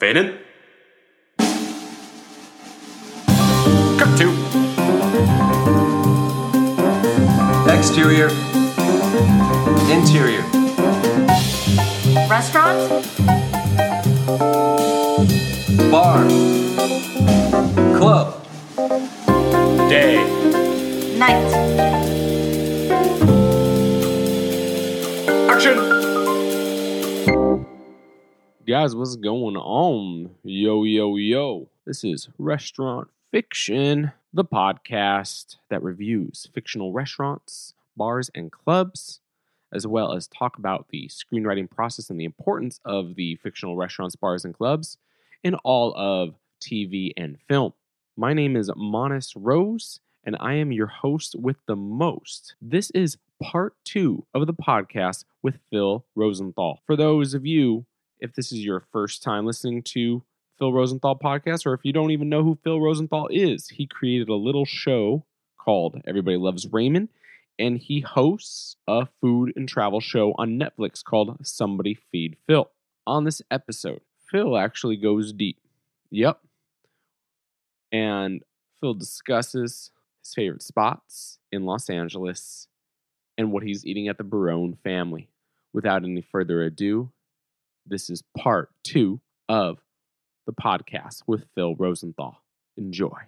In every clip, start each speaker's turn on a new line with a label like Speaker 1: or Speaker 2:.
Speaker 1: Fading. Cut two.
Speaker 2: Exterior. Interior.
Speaker 3: Restaurant?
Speaker 2: Bar. Club.
Speaker 1: Day.
Speaker 3: Night.
Speaker 4: Guys, what's going on? Yo, yo, yo. This is Restaurant Fiction, the podcast that reviews fictional restaurants, bars, and clubs, as well as talk about the screenwriting process and the importance of the fictional restaurants, bars, and clubs in all of TV and film. My name is Monis Rose, and I am your host with the most. This is part two of the podcast with Phil Rosenthal. For those of you if this is your first time listening to Phil Rosenthal podcast, or if you don't even know who Phil Rosenthal is, he created a little show called Everybody Loves Raymond, and he hosts a food and travel show on Netflix called Somebody Feed Phil. On this episode, Phil actually goes deep. Yep. And Phil discusses his favorite spots in Los Angeles and what he's eating at the Barone family. Without any further ado, this is part two of the podcast with Phil Rosenthal. Enjoy.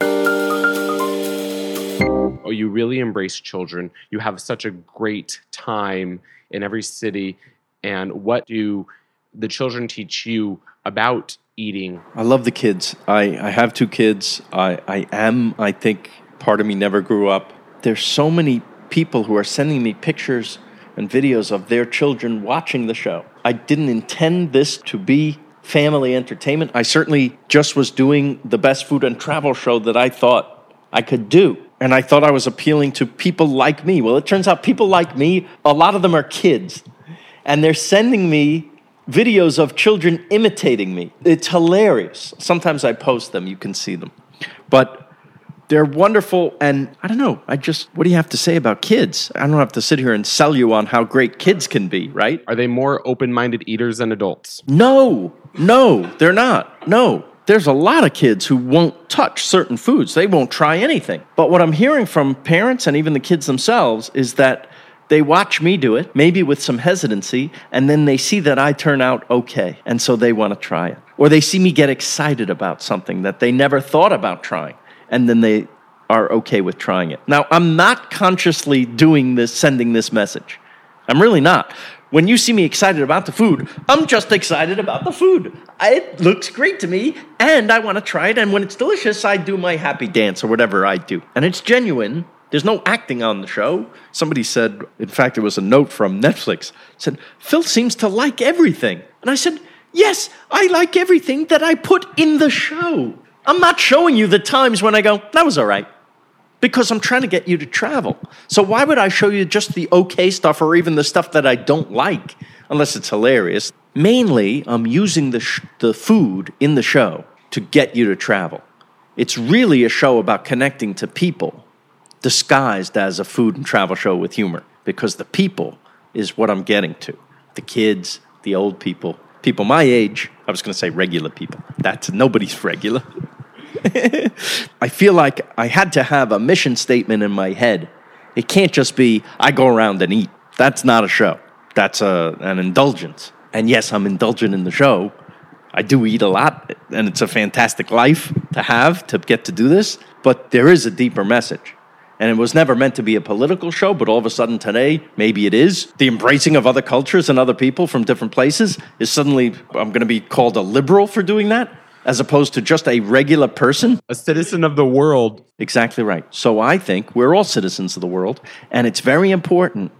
Speaker 4: Oh, you really embrace children. You have such a great time in every city. And what do the children teach you about eating?
Speaker 5: I love the kids. I, I have two kids. I, I am, I think, part of me never grew up. There's so many people who are sending me pictures and videos of their children watching the show. I didn't intend this to be family entertainment. I certainly just was doing the best food and travel show that I thought I could do. And I thought I was appealing to people like me. Well, it turns out people like me, a lot of them are kids. And they're sending me videos of children imitating me. It's hilarious. Sometimes I post them, you can see them. But they're wonderful. And I don't know, I just, what do you have to say about kids? I don't have to sit here and sell you on how great kids can be, right?
Speaker 4: Are they more open minded eaters than adults?
Speaker 5: No, no, they're not. No. There's a lot of kids who won't touch certain foods. They won't try anything. But what I'm hearing from parents and even the kids themselves is that they watch me do it, maybe with some hesitancy, and then they see that I turn out okay. And so they want to try it. Or they see me get excited about something that they never thought about trying and then they are okay with trying it. Now, I'm not consciously doing this, sending this message. I'm really not. When you see me excited about the food, I'm just excited about the food. It looks great to me, and I want to try it. And when it's delicious, I do my happy dance or whatever I do. And it's genuine. There's no acting on the show. Somebody said, in fact, it was a note from Netflix, said, Phil seems to like everything. And I said, Yes, I like everything that I put in the show. I'm not showing you the times when I go, that was all right, because I'm trying to get you to travel. So why would I show you just the okay stuff or even the stuff that I don't like, unless it's hilarious? Mainly, I'm using the, sh- the food in the show to get you to travel. It's really a show about connecting to people, disguised as a food and travel show with humor, because the people is what I'm getting to the kids, the old people, people my age. I was going to say regular people. That's nobody's regular. I feel like I had to have a mission statement in my head. It can't just be, I go around and eat. That's not a show. That's a, an indulgence. And yes, I'm indulgent in the show. I do eat a lot, and it's a fantastic life to have to get to do this. But there is a deeper message. And it was never meant to be a political show, but all of a sudden today, maybe it is. The embracing of other cultures and other people from different places is suddenly, I'm going to be called a liberal for doing that as opposed to just a regular person?
Speaker 4: A citizen of the world.
Speaker 5: Exactly right. So I think we're all citizens of the world, and it's very important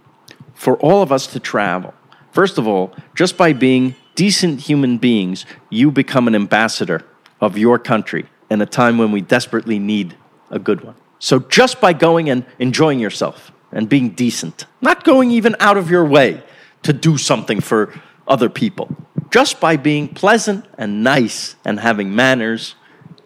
Speaker 5: for all of us to travel. First of all, just by being decent human beings, you become an ambassador of your country in a time when we desperately need a good one. So just by going and enjoying yourself and being decent, not going even out of your way to do something for other people, just by being pleasant and nice and having manners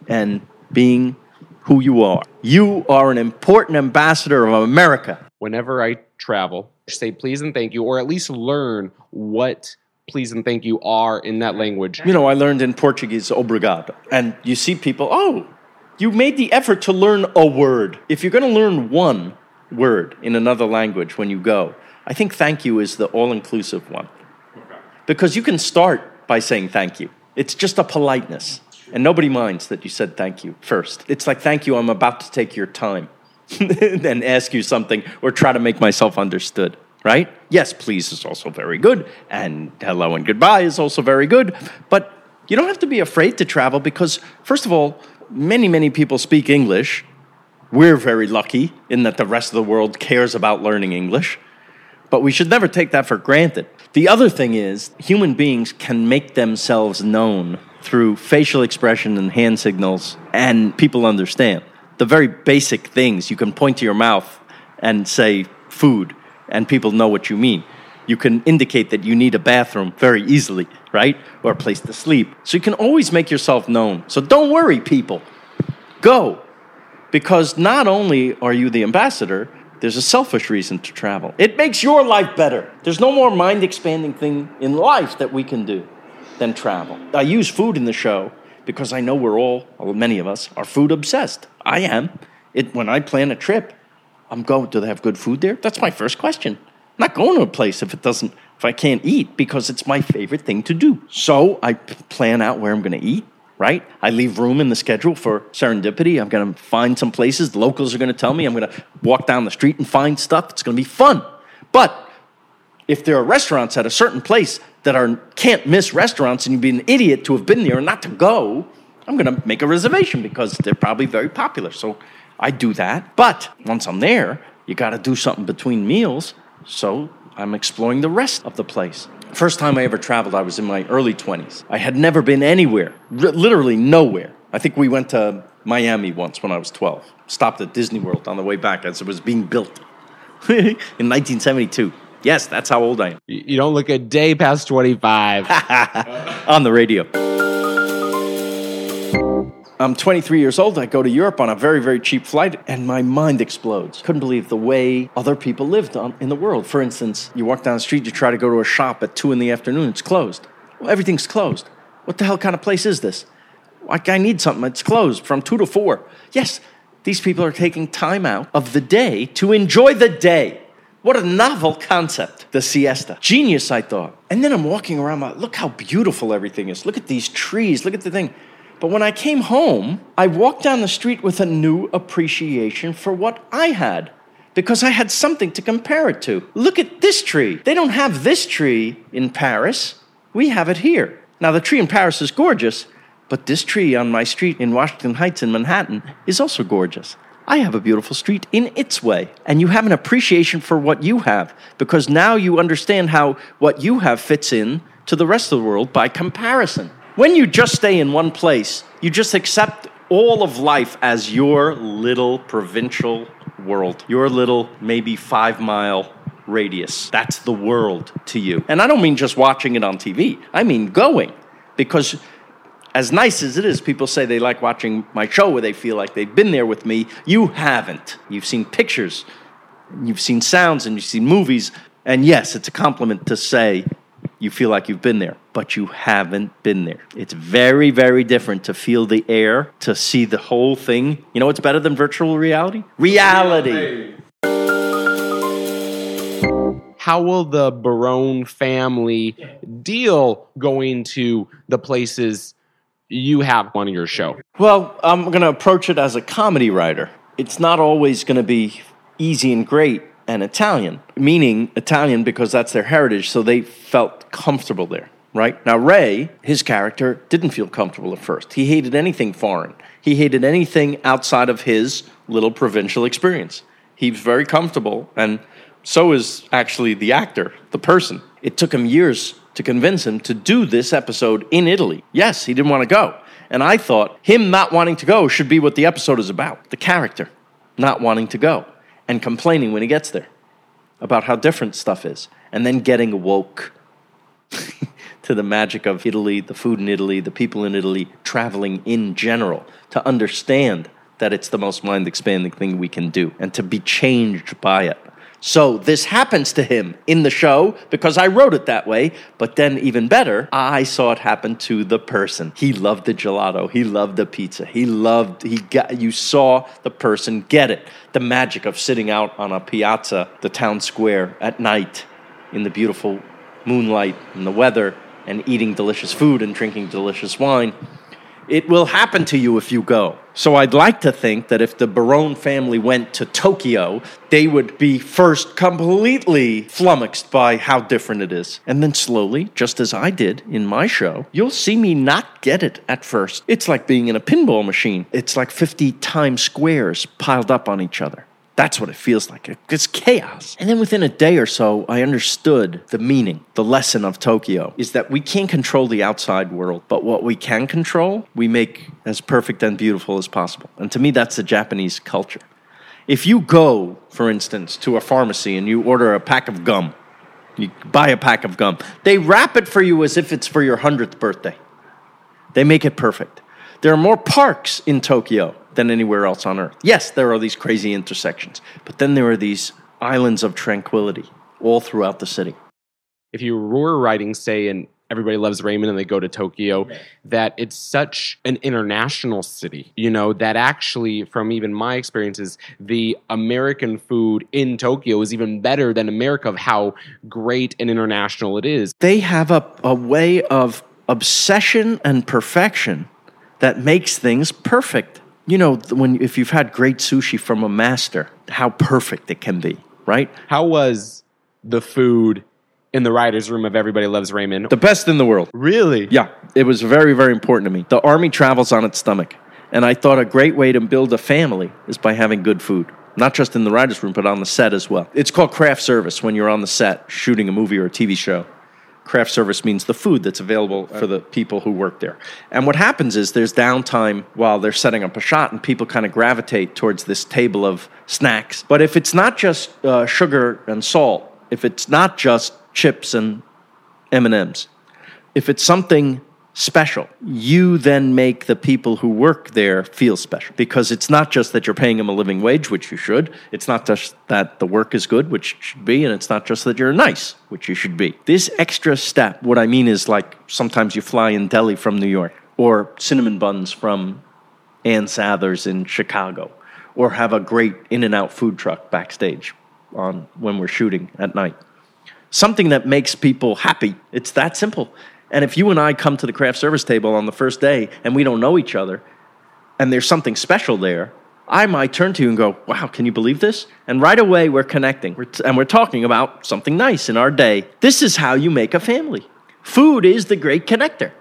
Speaker 5: and being who you are. You are an important ambassador of America.
Speaker 4: Whenever I travel, say please and thank you, or at least learn what please and thank you are in that language.
Speaker 5: You know, I learned in Portuguese obrigado. And you see people, oh, you made the effort to learn a word. If you're going to learn one word in another language when you go, I think thank you is the all inclusive one. Because you can start by saying thank you, it's just a politeness. And nobody minds that you said thank you first. It's like, thank you, I'm about to take your time and ask you something or try to make myself understood, right? Yes, please is also very good, and hello and goodbye is also very good. But you don't have to be afraid to travel because, first of all, many, many people speak English. We're very lucky in that the rest of the world cares about learning English, but we should never take that for granted. The other thing is, human beings can make themselves known through facial expression and hand signals, and people understand. The very basic things you can point to your mouth and say food, and people know what you mean. You can indicate that you need a bathroom very easily, right? Or a place to sleep. So you can always make yourself known. So don't worry, people. Go. Because not only are you the ambassador, there's a selfish reason to travel. It makes your life better. There's no more mind expanding thing in life that we can do than travel. I use food in the show because I know we're all, well, many of us, are food obsessed. I am. It, when I plan a trip, I'm going, do they have good food there? That's my first question. I'm not going to a place if it doesn't, if I can't eat because it's my favorite thing to do. So I plan out where I'm going to eat, right? I leave room in the schedule for serendipity. I'm going to find some places. The locals are going to tell me. I'm going to walk down the street and find stuff. It's going to be fun. But if there are restaurants at a certain place that are can't miss restaurants and you'd be an idiot to have been there and not to go, I'm going to make a reservation because they're probably very popular. So I do that. But once I'm there, you got to do something between meals. So I'm exploring the rest of the place. First time I ever traveled, I was in my early 20s. I had never been anywhere, r- literally nowhere. I think we went to Miami once when I was 12. Stopped at Disney World on the way back as it was being built in 1972. Yes, that's how old I am.
Speaker 4: You you don't look a day past 25.
Speaker 5: on the radio. I'm 23 years old. I go to Europe on a very, very cheap flight, and my mind explodes. Couldn't believe the way other people lived on, in the world. For instance, you walk down the street, you try to go to a shop at 2 in the afternoon, it's closed. Well, everything's closed. What the hell kind of place is this? Like, I need something, it's closed from 2 to 4. Yes, these people are taking time out of the day to enjoy the day. What a novel concept, the siesta. Genius, I thought. And then I'm walking around, look how beautiful everything is. Look at these trees, look at the thing. But when I came home, I walked down the street with a new appreciation for what I had because I had something to compare it to. Look at this tree. They don't have this tree in Paris, we have it here. Now, the tree in Paris is gorgeous, but this tree on my street in Washington Heights in Manhattan is also gorgeous. I have a beautiful street in its way. And you have an appreciation for what you have because now you understand how what you have fits in to the rest of the world by comparison. When you just stay in one place, you just accept all of life as your little provincial world, your little maybe five mile radius. That's the world to you. And I don't mean just watching it on TV, I mean going because as nice as it is, people say they like watching my show where they feel like they've been there with me. You haven't. You've seen pictures, you've seen sounds, and you've seen movies. And yes, it's a compliment to say you feel like you've been there, but you haven't been there. It's very, very different to feel the air, to see the whole thing. You know what's better than virtual reality? Reality.
Speaker 4: How will the Barone family deal going to the places you have on your show?
Speaker 5: Well, I'm going to approach it as a comedy writer. It's not always going to be easy and great and Italian, meaning Italian because that's their heritage, so they felt comfortable there, right? Now, Ray, his character, didn't feel comfortable at first. He hated anything foreign, he hated anything outside of his little provincial experience. He was very comfortable, and so is actually the actor, the person. It took him years to convince him to do this episode in Italy. Yes, he didn't want to go. And I thought him not wanting to go should be what the episode is about the character not wanting to go and complaining when he gets there about how different stuff is, and then getting woke to the magic of Italy, the food in Italy, the people in Italy, traveling in general, to understand that it's the most mind expanding thing we can do and to be changed by it. So this happens to him in the show because I wrote it that way. But then, even better, I saw it happen to the person. He loved the gelato. He loved the pizza. He loved. He got. You saw the person get it. The magic of sitting out on a piazza, the town square at night, in the beautiful moonlight and the weather, and eating delicious food and drinking delicious wine. It will happen to you if you go. So I'd like to think that if the Barone family went to Tokyo, they would be first completely flummoxed by how different it is. And then slowly, just as I did in my show, you'll see me not get it at first. It's like being in a pinball machine. It's like 50 Times Squares piled up on each other. That's what it feels like. It's chaos. And then within a day or so, I understood the meaning, the lesson of Tokyo is that we can't control the outside world, but what we can control, we make as perfect and beautiful as possible. And to me, that's the Japanese culture. If you go, for instance, to a pharmacy and you order a pack of gum, you buy a pack of gum, they wrap it for you as if it's for your 100th birthday. They make it perfect. There are more parks in Tokyo than anywhere else on earth. Yes, there are these crazy intersections, but then there are these islands of tranquility all throughout the city.
Speaker 4: If you were writing, say, in Everybody Loves Raymond and they go to Tokyo, that it's such an international city, you know, that actually, from even my experiences, the American food in Tokyo is even better than America of how great and international it is.
Speaker 5: They have a, a way of obsession and perfection that makes things perfect. You know, when if you've had great sushi from a master, how perfect it can be, right?
Speaker 4: How was the food in the writer's room of Everybody Loves Raymond?
Speaker 5: The best in the world.
Speaker 4: really?
Speaker 5: Yeah, it was very, very important to me. The army travels on its stomach. And I thought a great way to build a family is by having good food. Not just in the writer's room, but on the set as well. It's called craft service when you're on the set shooting a movie or a TV show. Craft service means the food that's available for the people who work there. And what happens is there's downtime while they're setting up a shot, and people kind of gravitate towards this table of snacks. But if it's not just uh, sugar and salt, if it's not just chips and M&Ms, if it's something special, you then make the people who work there feel special because it's not just that you're paying them a living wage, which you should. It's not just that the work is good, which should be, and it's not just that you're nice, which you should be. This extra step, what I mean is like sometimes you fly in deli from New York or cinnamon buns from Ann Sather's in Chicago or have a great in and out food truck backstage on when we're shooting at night something that makes people happy. It's that simple. And if you and I come to the craft service table on the first day and we don't know each other and there's something special there, I might turn to you and go, Wow, can you believe this? And right away we're connecting we're t- and we're talking about something nice in our day. This is how you make a family. Food is the great connector.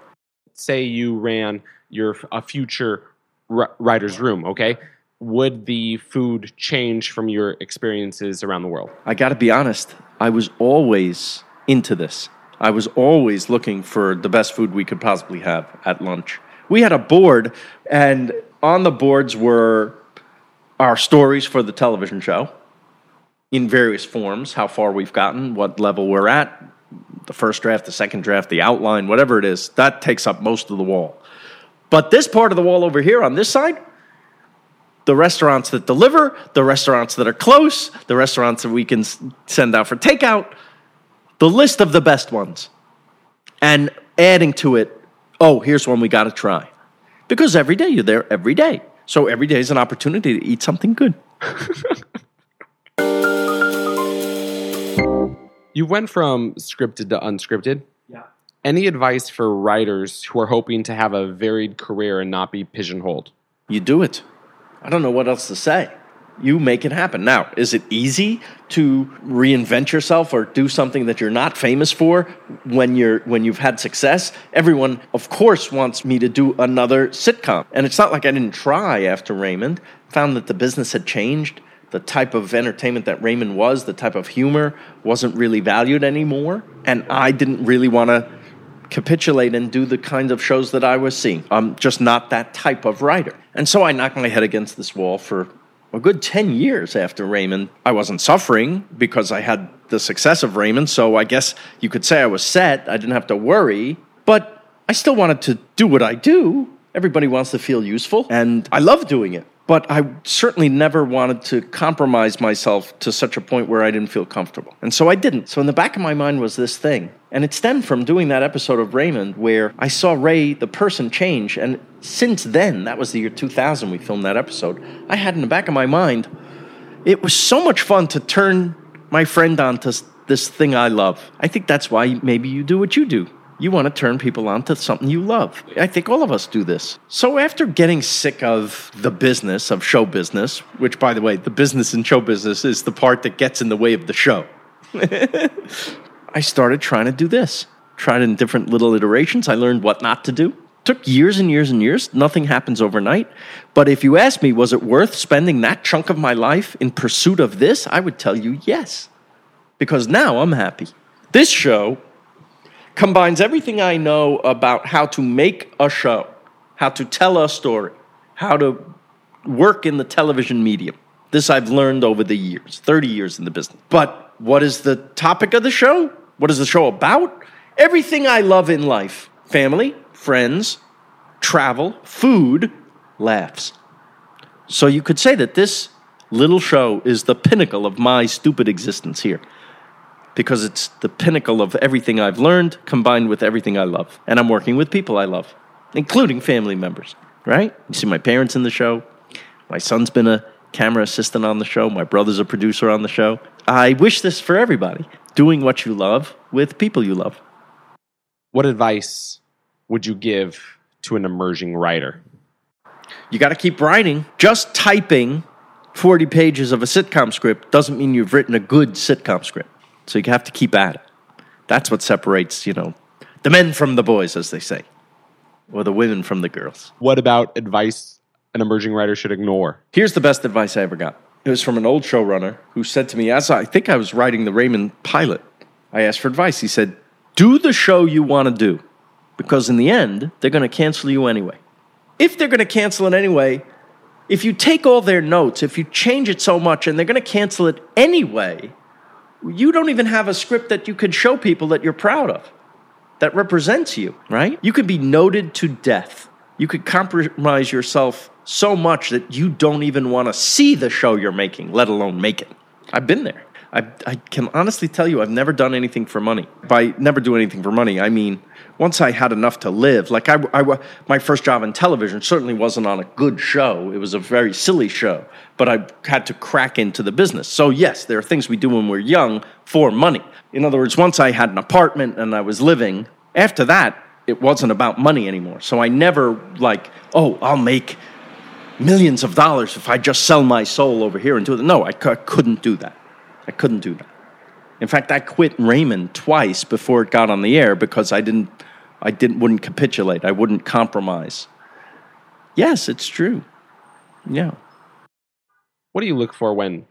Speaker 4: Say you ran your a future ri- writer's room, okay? Would the food change from your experiences around the world?
Speaker 5: I got to be honest, I was always into this. I was always looking for the best food we could possibly have at lunch. We had a board, and on the boards were our stories for the television show in various forms, how far we've gotten, what level we're at, the first draft, the second draft, the outline, whatever it is. That takes up most of the wall. But this part of the wall over here on this side, the restaurants that deliver, the restaurants that are close, the restaurants that we can send out for takeout, the list of the best ones. And adding to it, oh, here's one we got to try. Because every day you're there every day. So every day is an opportunity to eat something good.
Speaker 4: You went from scripted to unscripted.
Speaker 5: Yeah.
Speaker 4: Any advice for writers who are hoping to have a varied career and not be pigeonholed?
Speaker 5: You do it. I don't know what else to say. You make it happen. Now, is it easy to reinvent yourself or do something that you're not famous for when you're when you've had success? Everyone, of course, wants me to do another sitcom. And it's not like I didn't try after Raymond. Found that the business had changed. The type of entertainment that Raymond was, the type of humor wasn't really valued anymore. And I didn't really want to capitulate and do the kind of shows that I was seeing. I'm just not that type of writer. And so I knocked my head against this wall for a good 10 years after Raymond. I wasn't suffering because I had the success of Raymond, so I guess you could say I was set. I didn't have to worry, but I still wanted to do what I do. Everybody wants to feel useful, and I love doing it. But I certainly never wanted to compromise myself to such a point where I didn't feel comfortable. And so I didn't. So in the back of my mind was this thing. And it stemmed from doing that episode of Raymond where I saw Ray, the person, change. And since then, that was the year 2000 we filmed that episode, I had in the back of my mind, it was so much fun to turn my friend on to this thing I love. I think that's why maybe you do what you do. You want to turn people on to something you love. I think all of us do this. So after getting sick of the business of show business, which by the way, the business in show business is the part that gets in the way of the show. I started trying to do this. Tried in different little iterations. I learned what not to do. Took years and years and years. Nothing happens overnight. But if you ask me, was it worth spending that chunk of my life in pursuit of this? I would tell you yes. Because now I'm happy. This show combines everything I know about how to make a show, how to tell a story, how to work in the television medium. This I've learned over the years, 30 years in the business. But what is the topic of the show? What is the show about? Everything I love in life family, friends, travel, food, laughs. So you could say that this little show is the pinnacle of my stupid existence here because it's the pinnacle of everything I've learned combined with everything I love. And I'm working with people I love, including family members, right? You see my parents in the show. My son's been a camera assistant on the show. My brother's a producer on the show. I wish this for everybody doing what you love with people you love.
Speaker 4: What advice would you give to an emerging writer?
Speaker 5: You got to keep writing. Just typing 40 pages of a sitcom script doesn't mean you've written a good sitcom script. So you have to keep at it. That's what separates, you know, the men from the boys, as they say, or the women from the girls.
Speaker 4: What about advice an emerging writer should ignore?
Speaker 5: Here's the best advice I ever got. It was from an old showrunner who said to me, as I think I was writing the Raymond pilot, I asked for advice. He said, Do the show you want to do, because in the end, they're going to cancel you anyway. If they're going to cancel it anyway, if you take all their notes, if you change it so much and they're going to cancel it anyway, you don't even have a script that you could show people that you're proud of, that represents you, right? You could be noted to death. You could compromise yourself so much that you don't even want to see the show you're making, let alone make it. I've been there. I, I can honestly tell you, I've never done anything for money. By never do anything for money, I mean once I had enough to live. Like I, I, my first job in television certainly wasn't on a good show. It was a very silly show, but I had to crack into the business. So yes, there are things we do when we're young for money. In other words, once I had an apartment and I was living, after that, it wasn't about money anymore. So I never like, oh, I'll make millions of dollars if I just sell my soul over here and do it. No, I, c- I couldn't do that. I couldn't do that. In fact, I quit Raymond twice before it got on the air because I didn't, I didn't, wouldn't capitulate. I wouldn't compromise. Yes, it's true. Yeah.
Speaker 4: What do you look for when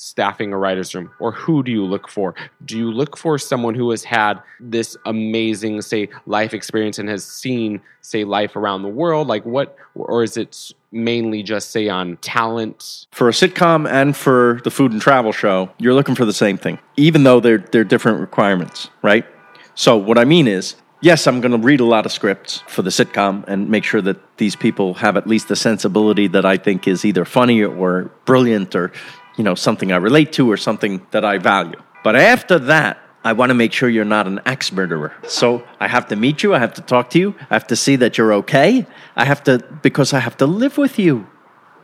Speaker 4: staffing a writer's room? Or who do you look for? Do you look for someone who has had this amazing, say, life experience and has seen, say, life around the world? Like what, or is it mainly just, say, on talent?
Speaker 5: For a sitcom and for the food and travel show, you're looking for the same thing, even though they're, they're different requirements, right? So what I mean is, yes, I'm going to read a lot of scripts for the sitcom and make sure that these people have at least the sensibility that I think is either funny or brilliant or you know something I relate to or something that I value. But after that, I want to make sure you're not an axe murderer. So I have to meet you. I have to talk to you. I have to see that you're okay. I have to because I have to live with you.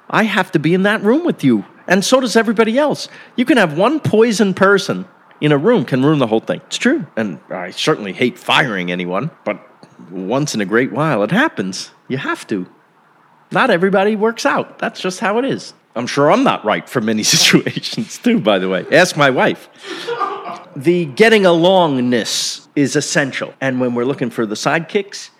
Speaker 5: I have to be in that room with you, and so does everybody else. You can have one poison person in a room can ruin the whole thing. It's true. And I certainly hate firing anyone, but once in a great while it happens. You have to. Not everybody works out. That's just how it is. I'm sure I'm not right for many situations, too, by the way. Ask my wife. The getting alongness is essential. And when we're looking for the sidekicks,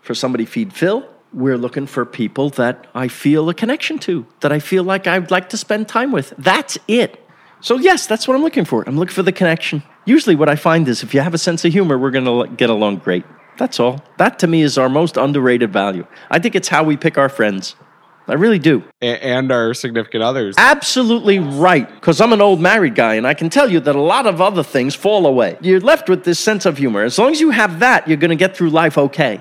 Speaker 5: for somebody feed Phil, we're looking for people that I feel a connection to, that I feel like I'd like to spend time with. That's it. So, yes, that's what I'm looking for. I'm looking for the connection. Usually, what I find is if you have a sense of humor, we're going to get along great. That's all. That to me is our most underrated value. I think it's how we pick our friends. I really do.
Speaker 4: And our significant others.
Speaker 5: Absolutely right. Because I'm an old married guy, and I can tell you that a lot of other things fall away. You're left with this sense of humor. As long as you have that, you're going to get through life okay.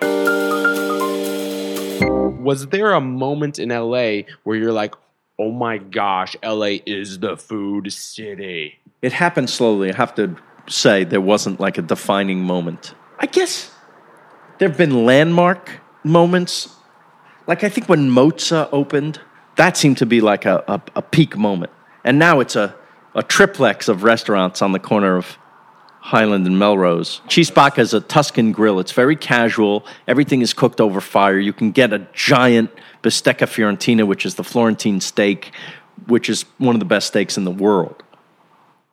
Speaker 4: Was there a moment in LA where you're like, oh my gosh, LA is the food city.
Speaker 5: It happened slowly. I have to say there wasn't like a defining moment. I guess there have been landmark moments. Like I think when Mozza opened, that seemed to be like a, a, a peak moment. And now it's a, a triplex of restaurants on the corner of Highland and Melrose. Chi Spacca is a Tuscan grill. It's very casual. Everything is cooked over fire. You can get a giant bistecca fiorentina, which is the Florentine steak, which is one of the best steaks in the world.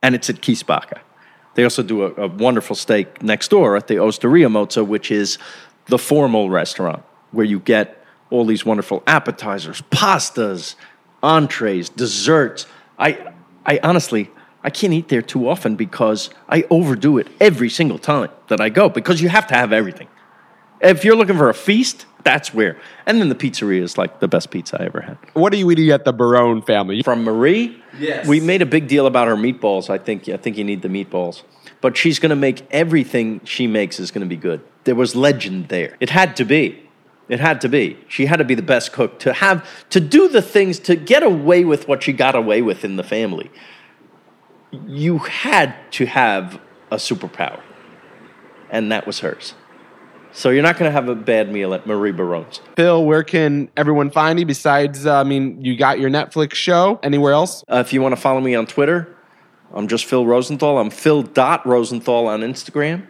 Speaker 5: And it's at Chi Spacca. They also do a, a wonderful steak next door at the Osteria Mozza, which is the formal restaurant where you get all these wonderful appetizers, pastas, entrees, desserts. I, I honestly, I can't eat there too often because I overdo it every single time that I go because you have to have everything. If you're looking for a feast, that's where. And then the pizzeria is like the best pizza I ever had.
Speaker 4: What are you eating at the Barone family?
Speaker 5: From Marie,
Speaker 2: Yes.
Speaker 5: we made a big deal about her meatballs. I think I think you need the meatballs. But she's going to make everything she makes is going to be good. There was legend there. It had to be. It had to be. She had to be the best cook to have to do the things to get away with what she got away with in the family. You had to have a superpower. And that was hers. So you're not going to have a bad meal at Marie Barone's.
Speaker 4: Phil, where can everyone find you besides, uh, I mean, you got your Netflix show? Anywhere else?
Speaker 5: Uh, if you want to follow me on Twitter, I'm just Phil Rosenthal. I'm Phil dot Rosenthal on Instagram,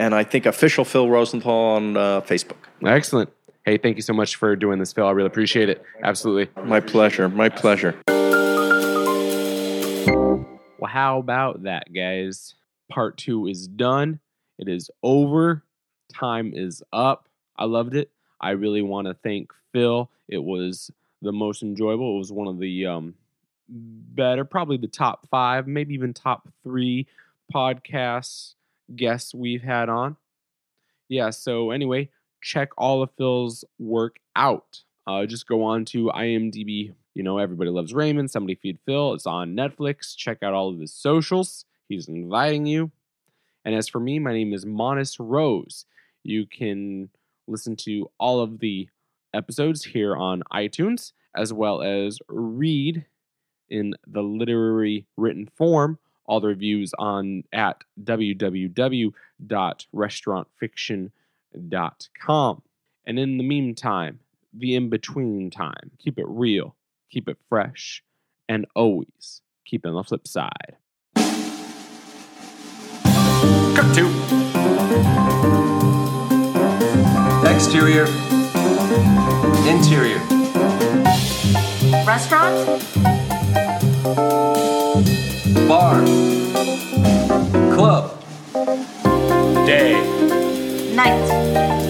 Speaker 5: and I think official Phil Rosenthal on uh, Facebook.
Speaker 4: Excellent. Hey, thank you so much for doing this, Phil. I really appreciate it. Absolutely.
Speaker 5: My pleasure. My pleasure.
Speaker 4: Well, how about that, guys? Part two is done. It is over. Time is up. I loved it. I really want to thank Phil. It was the most enjoyable. It was one of the um, better, probably the top five, maybe even top three podcasts guests we've had on. Yeah, so anyway, check all of Phil's work out. Uh, just go on to IMDb. You know, everybody loves Raymond. Somebody feed Phil. It's on Netflix. Check out all of his socials. He's inviting you. And as for me, my name is Monis Rose. You can listen to all of the episodes here on iTunes, as well as read in the literary written form all the reviews on at www.restaurantfiction.com. .Com and in the meantime, the in between time, keep it real, keep it fresh, and always keep it on the flip side.
Speaker 1: Cut to.
Speaker 2: Exterior. Interior.
Speaker 3: Restaurant?
Speaker 2: Bar. Club.
Speaker 1: Day
Speaker 3: night.